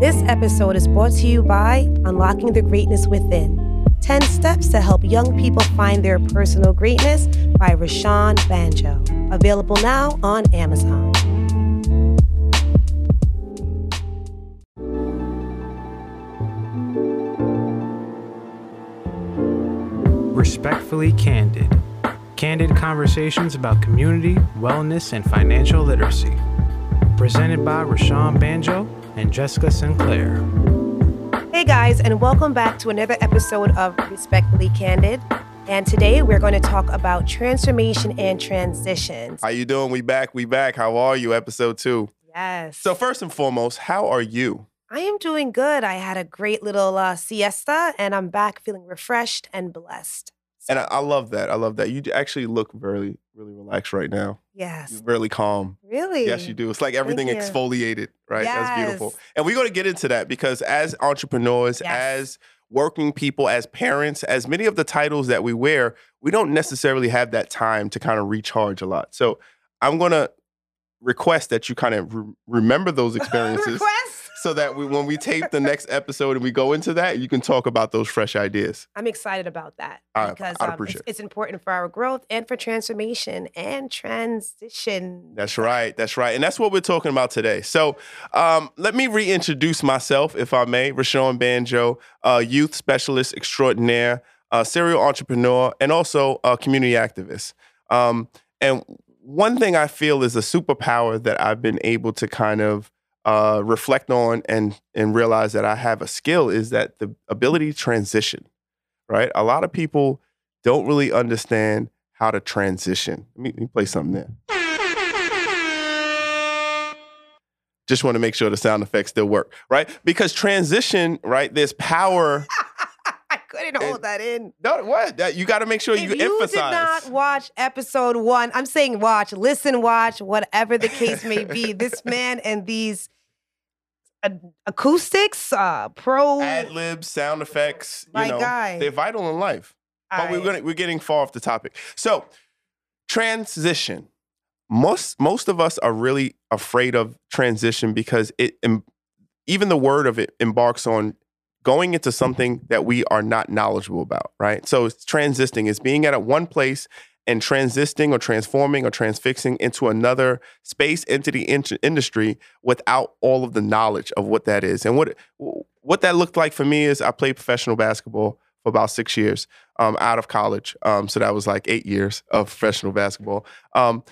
This episode is brought to you by Unlocking the Greatness Within 10 Steps to Help Young People Find Their Personal Greatness by Rashaun Banjo. Available now on Amazon. Respectfully Candid. Candid conversations about community, wellness, and financial literacy. Presented by Rashaun Banjo and Jessica Sinclair. Hey guys, and welcome back to another episode of Respectfully Candid. And today we're going to talk about transformation and transitions. How you doing? We back. We back. How are you? Episode two. Yes. So first and foremost, how are you? I am doing good. I had a great little uh, siesta and I'm back feeling refreshed and blessed. And I, I love that. I love that. You actually look very, really relaxed right now. Yes. You're really calm. Really? Yes, you do. It's like everything exfoliated, right? That's beautiful. And we're going to get into that because as entrepreneurs, Yes. as working people, as parents, as many of the titles that we wear, we don't necessarily have that time to kind of recharge a lot. So I'm going to request that you kind of re- remember those experiences Request? So that we, when we tape the next episode and we go into that, you can talk about those fresh ideas. I'm excited about that I- because I'd um, it's, it. it's important for our growth and for transformation and transition. That's right. That's right. And that's what we're talking about today. So um, let me reintroduce myself, if I may. Rashaun Banjo, uh, youth specialist extraordinaire, uh, serial entrepreneur, and also a community activist. Um, and one thing I feel is a superpower that I've been able to kind of uh, reflect on and and realize that I have a skill is that the ability to transition. Right. A lot of people don't really understand how to transition. Let me, let me play something there. Just want to make sure the sound effects still work, right? Because transition, right? There's power. I couldn't hold that in. No, what? That, you got to make sure If you, you emphasize. You did not watch episode one, I'm saying watch, listen, watch, whatever the case may be. this man and these acoustics, uh, pro. Ad libs, sound effects, you My know, guy. they're vital in life. But we're gonna, we're getting far off the topic. So, transition. Most most of us are really afraid of transition because it even the word of it embarks on going into something that we are not knowledgeable about, right? So it's transiting is being at a one place and transisting or transforming or transfixing into another space, entity, in- industry without all of the knowledge of what that is. And what what that looked like for me is I played professional basketball for about six years um, out of college. Um, so that was like eight years of professional basketball. Um,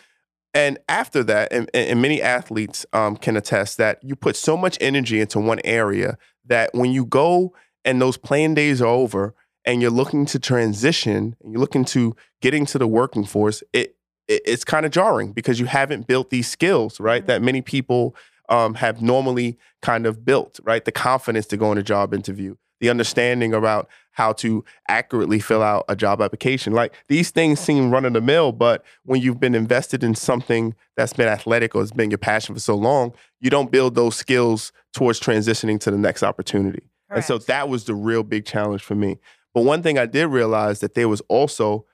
and after that, and, and many athletes um, can attest that you put so much energy into one area that when you go and those playing days are over and you're looking to transition and you're looking to getting to the working force, it, it it's kind of jarring because you haven't built these skills, right? That many people um, have normally kind of built, right? The confidence to go in a job interview, the understanding about how to accurately fill out a job application. Like these things seem run of the mill, but when you've been invested in something that's been athletic or has been your passion for so long, you don't build those skills towards transitioning to the next opportunity. And so that was the real big challenge for me. But one thing I did realize that there was also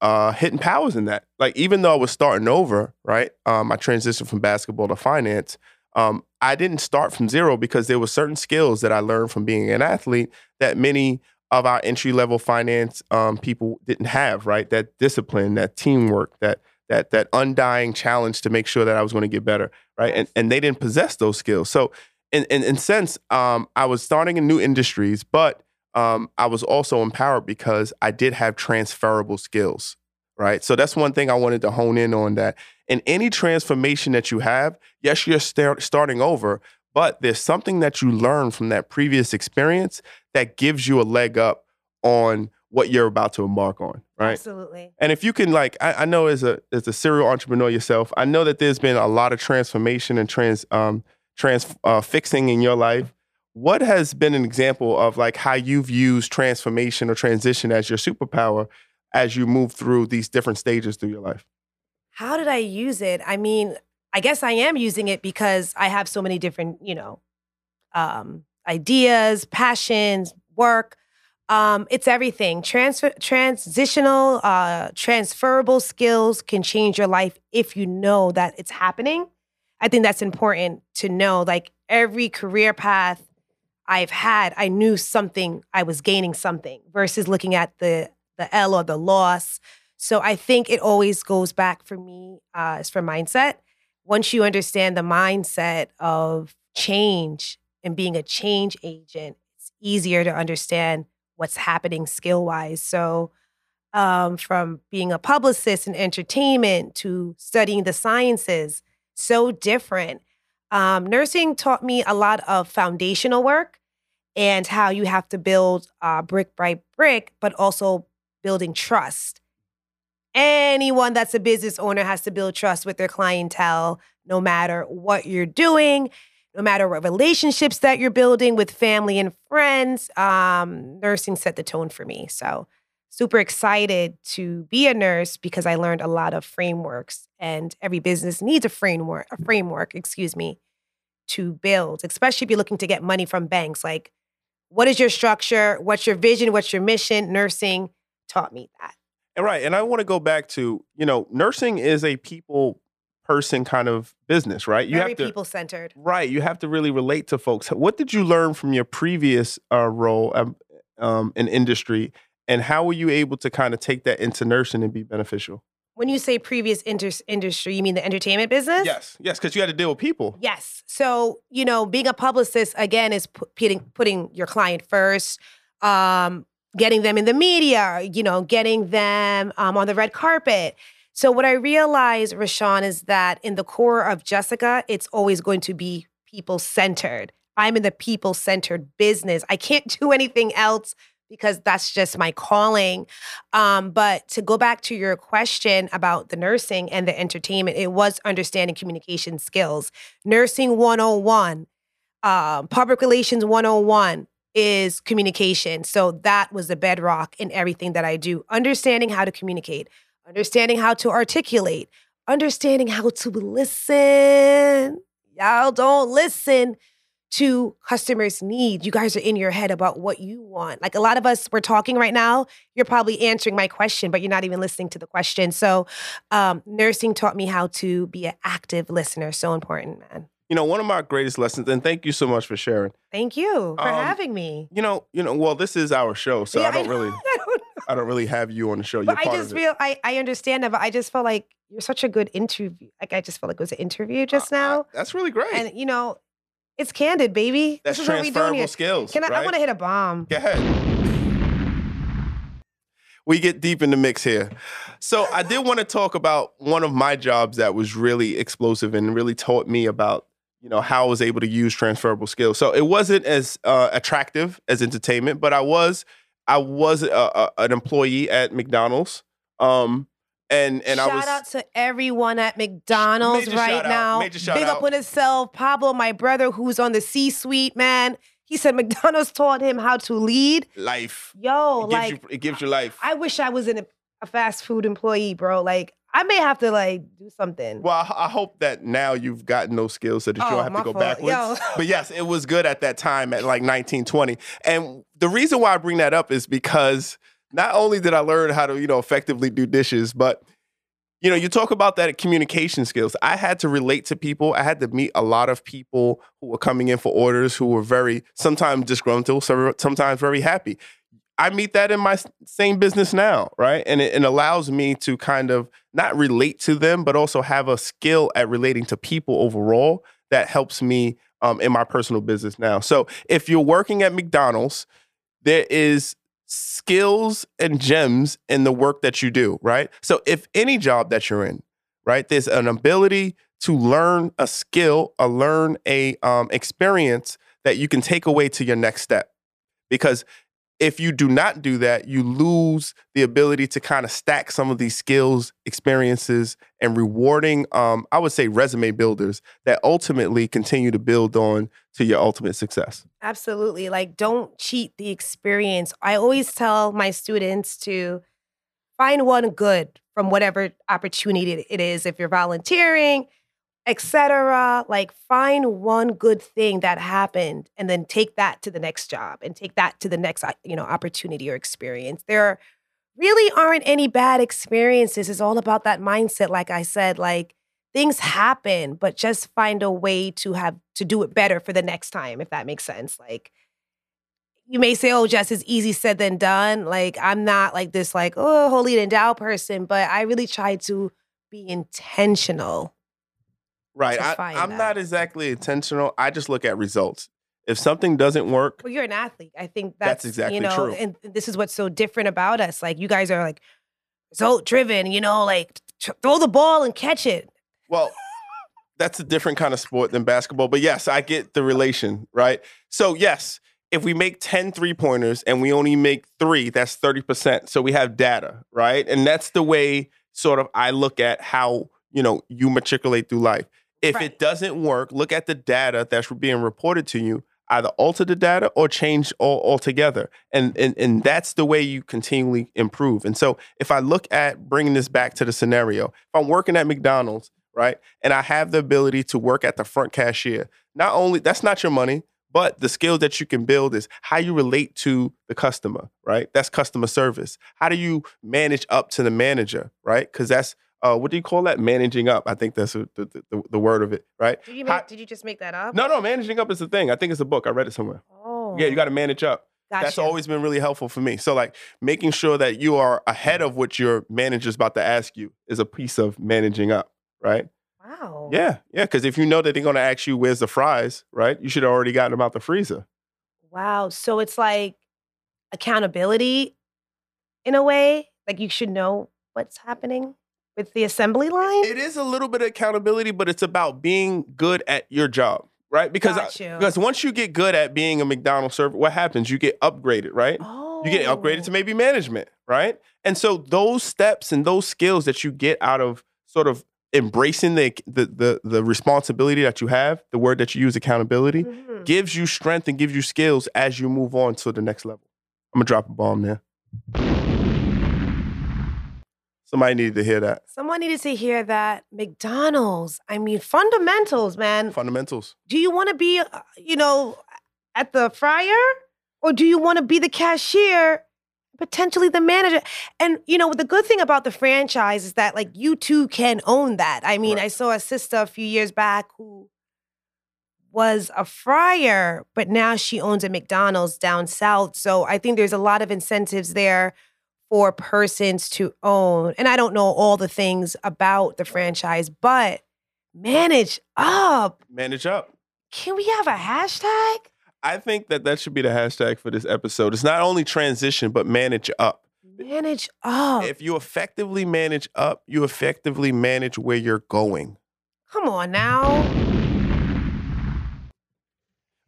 uh, hidden powers in that. Like even though I was starting over, right? Um, I transitioned from basketball to finance. Um, I didn't start from zero because there were certain skills that I learned from being an athlete that many of our entry level finance um, people didn't have. Right? That discipline, that teamwork, that that that undying challenge to make sure that I was going to get better. Right? And and they didn't possess those skills. So in in, in sense, um, I was starting in new industries, but um, I was also empowered because I did have transferable skills, right? So that's one thing I wanted to hone in on that. In any transformation that you have, yes, you're start, starting over, but there's something that you learn from that previous experience that gives you a leg up on what you're about to embark on, right? Absolutely. And if you can, like, I, I know as a as a serial entrepreneur yourself, I know that there's been a lot of transformation and trans um trans uh, fixing in your life. What has been an example of like how you've used transformation or transition as your superpower as you move through these different stages through your life? How did I use it? I mean, I guess I am using it because I have so many different, you know, um, ideas, passions, work. Um, it's everything. Transfer, transitional, uh, transferable skills can change your life if you know that it's happening. I think that's important to know. Like every career path I've had, I knew something, I was gaining something versus looking at the the L or the loss. So I think it always goes back for me uh, as for mindset. Once you understand the mindset of change and being a change agent, it's easier to understand what's happening skill wise. So um, from being a publicist in entertainment to studying the sciences, so different. Um, nursing taught me a lot of foundational work and how you have to build uh, brick by brick, but also building trust. Anyone that's a business owner has to build trust with their clientele, no matter what you're doing, no matter what relationships that you're building with family and friends. Um, nursing set the tone for me. So, super excited to be a nurse because I learned a lot of frameworks, and every business needs a framework, a framework, excuse me, to build, especially if you're looking to get money from banks. Like, what is your structure? What's your vision? What's your mission? Nursing taught me that. And right. And I want to go back to, you know, nursing is a people person kind of business, right? You Very have to people centered. Right. You have to really relate to folks. What did you learn from your previous uh, role um, um, in industry, and how were you able to kind of take that into nursing and be beneficial? When you say previous inter- industry, you mean the entertainment business? Yes, yes, because you had to deal with people. Yes. So you know, being a publicist again is putting putting your client first. Um, getting them in the media, you know, getting them um, on the red carpet. So what I realized, Rashaun, is that in the core of Jessica, it's always going to be people centered. I'm in the people centered business. I can't do anything else because that's just my calling. Um, but to go back to your question about the nursing and the entertainment, it was understanding communication skills. Nursing 101, uh, public relations 101, is communication. So that was the bedrock in everything that I do. Understanding how to communicate, understanding how to articulate, understanding how to listen. Y'all don't listen to customers' needs. You guys are in your head about what you want. Like a lot of us, we're talking right now. You're probably answering my question, but you're not even listening to the question. So, um, nursing taught me how to be an active listener. So important, man you know, one of my greatest lessons, and thank you so much for sharing. Thank you for um, having me. You know, you know, well, this is our show, so yeah, I don't I really, I don't, I don't, really have you on the show. But I just feel, I, I understand that, but I just felt like you're such a good interview. Like I just felt like it was an interview just uh, now. Uh, that's really great. And you know, it's candid, baby. That's this is transferable what we doing here. skills. Can I? Right? I want to hit a bomb. Go ahead. We get deep in the mix here. So I did want to talk about one of my jobs that was really explosive and really taught me about you know how I was able to use transferable skills. So it wasn't as uh, attractive as entertainment, but I was I was a, a, an employee at McDonald's. Um, and and shout I was out to everyone at McDonald's right now. Big out. up on himself, Pablo, my brother, who's on the C-suite. Man, he said McDonald's taught him how to lead life. Yo, it like you, it gives you life. I wish I was in a, a fast food employee, bro. Like I may have to like do something. Well, I, I hope that now you've gotten those skills so that you oh, don't have to go fault. backwards. but yes, it was good at that time at like 1920. And the reason why I bring that up is because not only did I learn how to, you know, effectively do dishes, but you know, you talk about that communication skills. I had to relate to people. I had to meet a lot of people who were coming in for orders who were very sometimes disgruntled, sometimes very happy. I meet that in my same business now, right? And it, it, allows me to kind of not relate to them, but also have a skill at relating to people overall that helps me um, in my personal business now. So if you're working at McDonald's, there is skills and gems in the work that you do, right? So if any job that you're in, right, there's an ability to learn a skill, a learn a um, experience that you can take away to your next step because if you do not do that, you lose the ability to kind of stack some of these skills, experiences, and rewarding, um, I would say, resume builders that ultimately continue to build on to your ultimate success. Absolutely. Like, don't cheat the experience. I always tell my students to find one good from whatever opportunity it is. If you're volunteering, etc. Like find one good thing that happened and then take that to the next job and take that to the next uh, you know opportunity or experience. There really aren't any bad experiences. It's all about that mindset like I said like things happen, but just find a way to have to do it better for the next time, if that makes sense. Like you may say, oh, just as easy said than done. Like I'm not like this, like, oh, holy endowed person, but I really try to be intentional. Right. I, that. not exactly intentional. I just look at results. If something doesn't work, Well, you're an athlete. I think that's, That's exactly you know, true. And this is what's so different about us. Like you guys are like result driven, you know, like throw the ball and catch it. well, that's a different kind of sport than basketball. But yes, I get the relation, right? So, yes, if we make 10 three pointers and we only make three, that's 30%. So we have data, right? And that's the way sort of I look at how, you know, you matriculate through life. If Right. it doesn't work, look at the data that's being reported to you. Either alter the data or change all altogether, and, and and that's the way you continually improve. And so, if I look at bringing this back to the scenario, if I'm working at McDonald's, right, and I have the ability to work at the front cashier, not only that's not your money, but the skills that you can build is how you relate to the customer, right? That's customer service. How do you manage up to the manager, right? Because that's uh, what do you call that? Managing up. I think that's the, the, the, the word of it, right? Did you How- make, did you just make that up? No, no, managing up is the thing. I think it's a book. I read it somewhere. Oh. Yeah, you got to manage up. That's always been really helpful for me. So, like, making sure that you are ahead of what your manager's about to ask you is a piece of managing up, right? Wow. Yeah, yeah. Because if you know that they're going to ask you, where's the fries, right? You should have already gotten them out the freezer. Wow. So it's like accountability in a way. Like you should know what's happening with the assembly line. It is a little bit of accountability, but it's about being good at your job, right? Because you. because once you get good at being a McDonald's server, what happens? You get upgraded, right? oh. You get upgraded to maybe management, right? And so those steps and those skills that you get out of sort of embracing the the the, the responsibility that you have, the word that you use, accountability, Mhm. gives you strength and gives you skills as you move on to the next level. I'm gonna drop a bomb there. Somebody needed to hear that. Someone needed to hear that McDonald's. I mean, fundamentals, man. Fundamentals. Do you want to be, uh, you know, at the fryer, or do you want to be the cashier, potentially the manager? And you know, the good thing about the franchise is that like you too can own that. I mean, Right. I saw a sister a few years back who was a fryer, but now she owns a McDonald's down south. So I think there's a lot of incentives there for persons to own. And I don't know all the things about the franchise, but manage up. Manage up. Can we have a hashtag? I think that that should be the hashtag for this episode. It's not only transition, but manage up. Manage up. If you effectively manage up, you effectively manage where you're going. Come on now.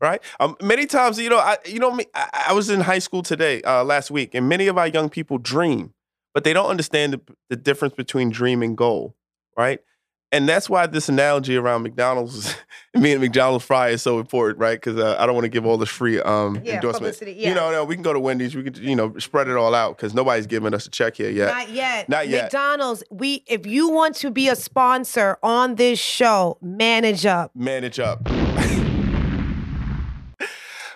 Right? Um, many times, you know, I, you know, me, I, I was in high school today, uh, last week, and many of our young people dream, but they don't understand the, the difference between dream and goal, right? And that's why this analogy around McDonald's, me and McDonald's fry is so important, right? Because uh, I don't want to give all this free um, Yeah, endorsement. publicity, You know, no, we can go to Wendy's, we could, you know, spread it all out because nobody's giving us a check here yet. Not yet. Not yet. McDonald's, we if you want to be a sponsor on this show, manage up. manage up.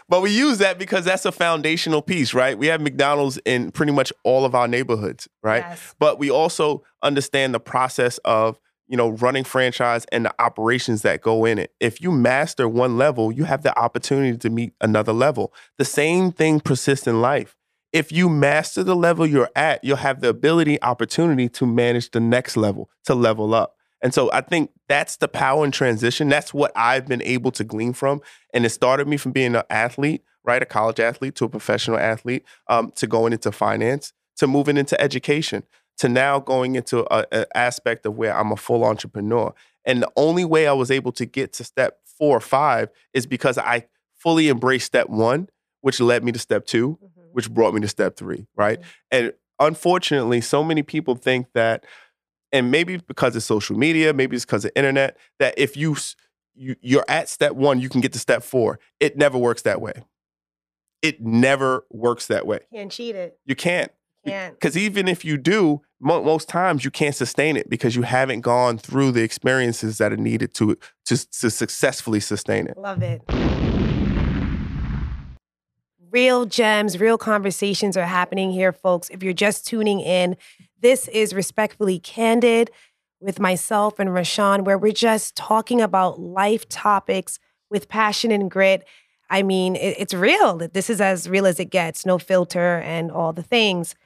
But we use that because that's a foundational piece, right? We have McDonald's in pretty much all of our neighborhoods, right? Yes. But we also understand the process of, you know, running franchise and the operations that go in it. If you master one level, you have the opportunity to meet another level. The same thing persists in life. If you master the level you're at, you'll have the ability, opportunity to manage the next level, to level up. And so I think that's the power in transition. That's what I've been able to glean from. And it started me from being an athlete, right? A college athlete to a professional athlete, um, to going into finance, to moving into education, to now going into an aspect of where I'm a full entrepreneur. And the only way I was able to get to step four or five is because I fully embraced step one, which led me to step two, which brought me to step three, right? And unfortunately, so many people think that, and maybe because of social media, maybe it's because of internet, that if you, you you're at step one, you can get to step four. It never works that way. It never works that way. You Can't cheat it. You can't. Can't. Because even if you do, mo- most times you can't sustain it because you haven't gone through the experiences that are needed to to, to successfully sustain it. Love it. Real gems, real conversations are happening here, folks. If you're just tuning in, this is Respectfully Candid. with myself and Rashaun, where we're just talking about life topics with passion and grit. I mean, it, it's real. This is as real as it gets, no filter and all the things.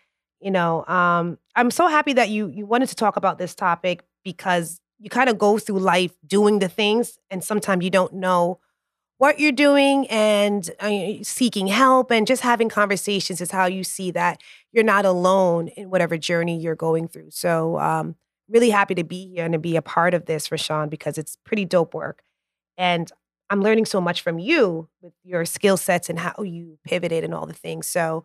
You know, um, I'm so happy that you you wanted to talk about this topic because you kind of go through life doing the things, and sometimes you don't know what you're doing and uh, seeking help and just having conversations is how you see that you're not alone in whatever journey you're going through. So, um, really happy to be here and to be a part of this, Rashaun, because it's pretty dope work. And I'm learning so much from you with your skill sets and how you pivoted and all the things. So,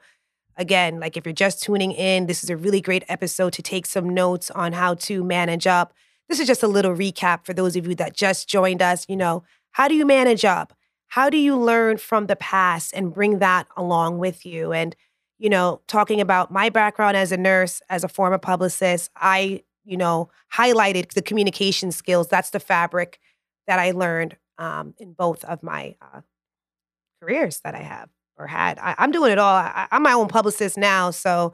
again, like if you're just tuning in, this is a really great episode to take some notes on how to manage up. This is just a little recap for those of you that just joined us. You know, how do you manage up? How do you learn from the past and bring that along with you? And, you know, talking about my background as a nurse, as a former publicist, I you know, highlighted the communication skills. That's the fabric that I learned um, in both of my uh, careers that I have or had. I, am doing it all. I, am my own publicist now. So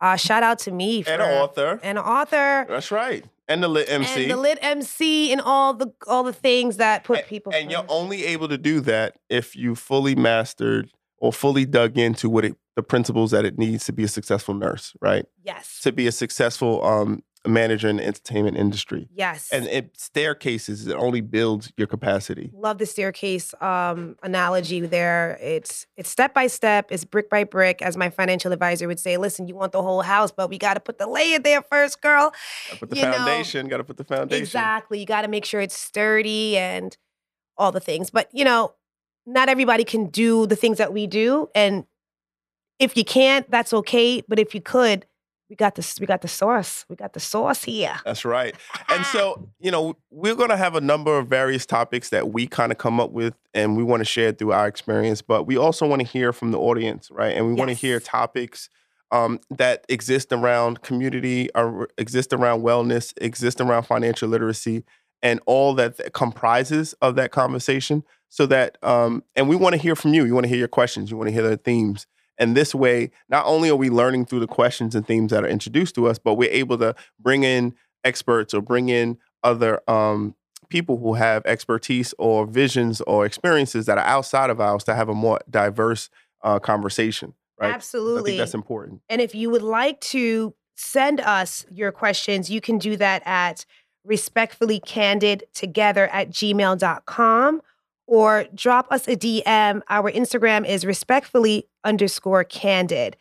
uh, shout out to me. For, and an author. And an author. That's right. And the lit MC. And the lit MC and all the all the things that put and, people. And you're only able to do that if you fully mastered or fully dug into what it, the principles that it needs to be a successful nurse, right? Yes. To be a successful um, manager in the entertainment industry. Yes. And it staircases, it only builds your capacity. Love the staircase um, analogy there. It's it's step by step, it's brick by brick, as my financial advisor would say. Listen, you want the whole house, but we got to put the layer there first, girl. Gotta put the you foundation. Got to put the foundation. Exactly. You got to make sure it's sturdy and all the things. But you know, not everybody can do the things that we do, and if you can't, that's okay. But if you could, we got this we got the sauce we got the sauce here. That's right. And so you know we're going to have a number of various topics that we kind of come up with and we want to share through our experience but we also want to hear from the audience right? And we yes. want to hear topics um, that exist around community or exist around wellness exist around financial literacy and all that comprises of that conversation so that um, and we want to hear from you. You want to hear your questions. You want to hear the themes and this way, not only are we learning through the questions and themes that are introduced to us, but we're able to bring in experts or bring in other um, people who have expertise or visions or experiences that are outside of ours to have a more diverse uh, conversation. Right? Absolutely. I think that's important. And if you would like to send us your questions, you can do that at respectfullycandidtogether at gmail.com or drop us a DM. Our Instagram is respectfully underscore candid.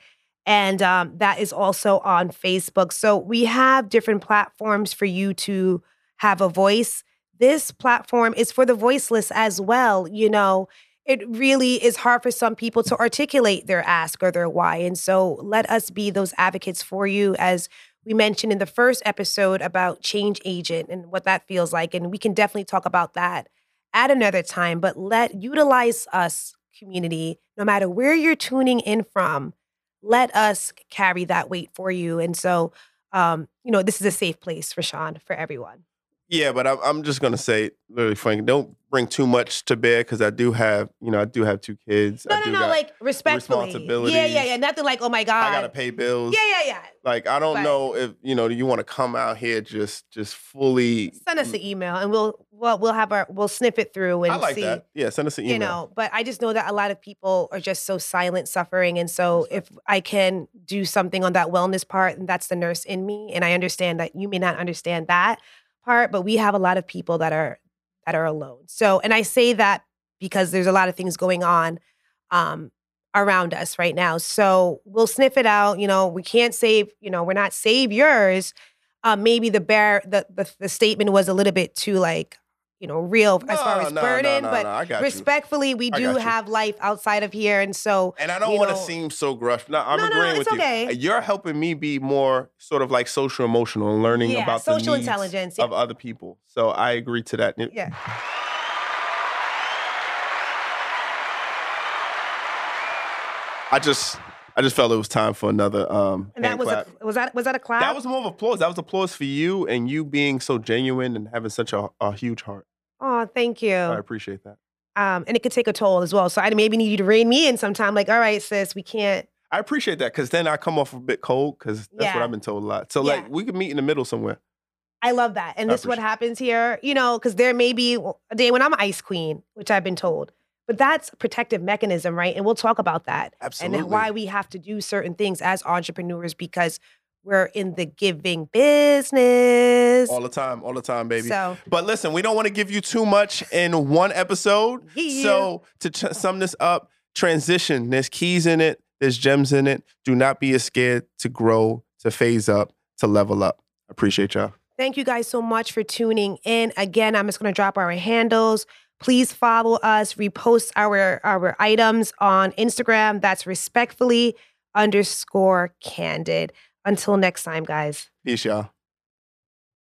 And um, that is also on Facebook. So we have different platforms for you to have a voice. This platform is for the voiceless as well. You know, it really is hard for some people to articulate their ask or their why. And so let us be those advocates for you as we mentioned in the first episode about change agent and what that feels like. And we can definitely talk about that at another time, but let utilize us, community, no matter where you're tuning in from, let us carry that weight for you. And so, um, you know, this is a safe place for Sean, for everyone. Yeah, but I'm, I'm just gonna say, literally, Frank, don't bring too much to bear because I do have, you know, I do have two kids. No, I no, no, like respectfully. Responsibilities. Yeah, yeah, yeah. Nothing like, oh my god, I gotta pay bills. Yeah, yeah, yeah. Like I don't but, know if you know, you want to come out here just, just fully. Send us an email and we'll, well, we'll have our, we'll sniff it through and I like see. that. Yeah, send us an email. You know, but I just know that a lot of people are just so silent, suffering, and so if I can do something on that wellness part, and that's the nurse in me, and I understand that you may not understand that part, but we have a lot of people that are that are alone. So, and I say that because there's a lot of things going on um, around us right now. So we'll sniff it out. You know, we can't save. You know, we're not saviors. Uh, maybe the bear the, the the statement was a little bit too like you know, real no, as far as no, burden. No, but respectfully, we do have life outside of here, and so. And I don't want to seem so gruff. No, I'm agreeing with you. okay. you. You're helping me be more sort of like social emotional and learning yeah, about social the needs intelligence of other people. So I agree to that. Yeah. I just I just felt it was time for another um and that was clap. a, was that was that a clap? That was more of applause. That was applause for you and you being so genuine and having such a, a huge heart. Oh, thank you. I appreciate that. Um, and it could take a toll as well. So I maybe need you to rein me in sometime. Like, all right, sis, we can't. I appreciate that because then I come off a bit cold because that's yeah. what I've been told a lot. So yeah. like we could meet in the middle somewhere. I love that. And I this is what happens here, you know, because there may be a day when I'm ice queen, which I've been told. But that's a protective mechanism, right? And we'll talk about that Absolutely. and why we have to do certain things as entrepreneurs because we're in the giving business. all the time, all the time, baby. So But listen, we don't want to give you too much in one episode. Yeah. So to ch- sum this up, transition. There's keys in it. There's gems in it. Do not be scared to grow, to phase up, to level up. Appreciate y'all. Thank you guys so much for tuning in. Again, I'm just going to drop our handles. Please follow us, repost our our items on Instagram. That's respectfully underscore candid. Until next time, guys. Peace, y'all.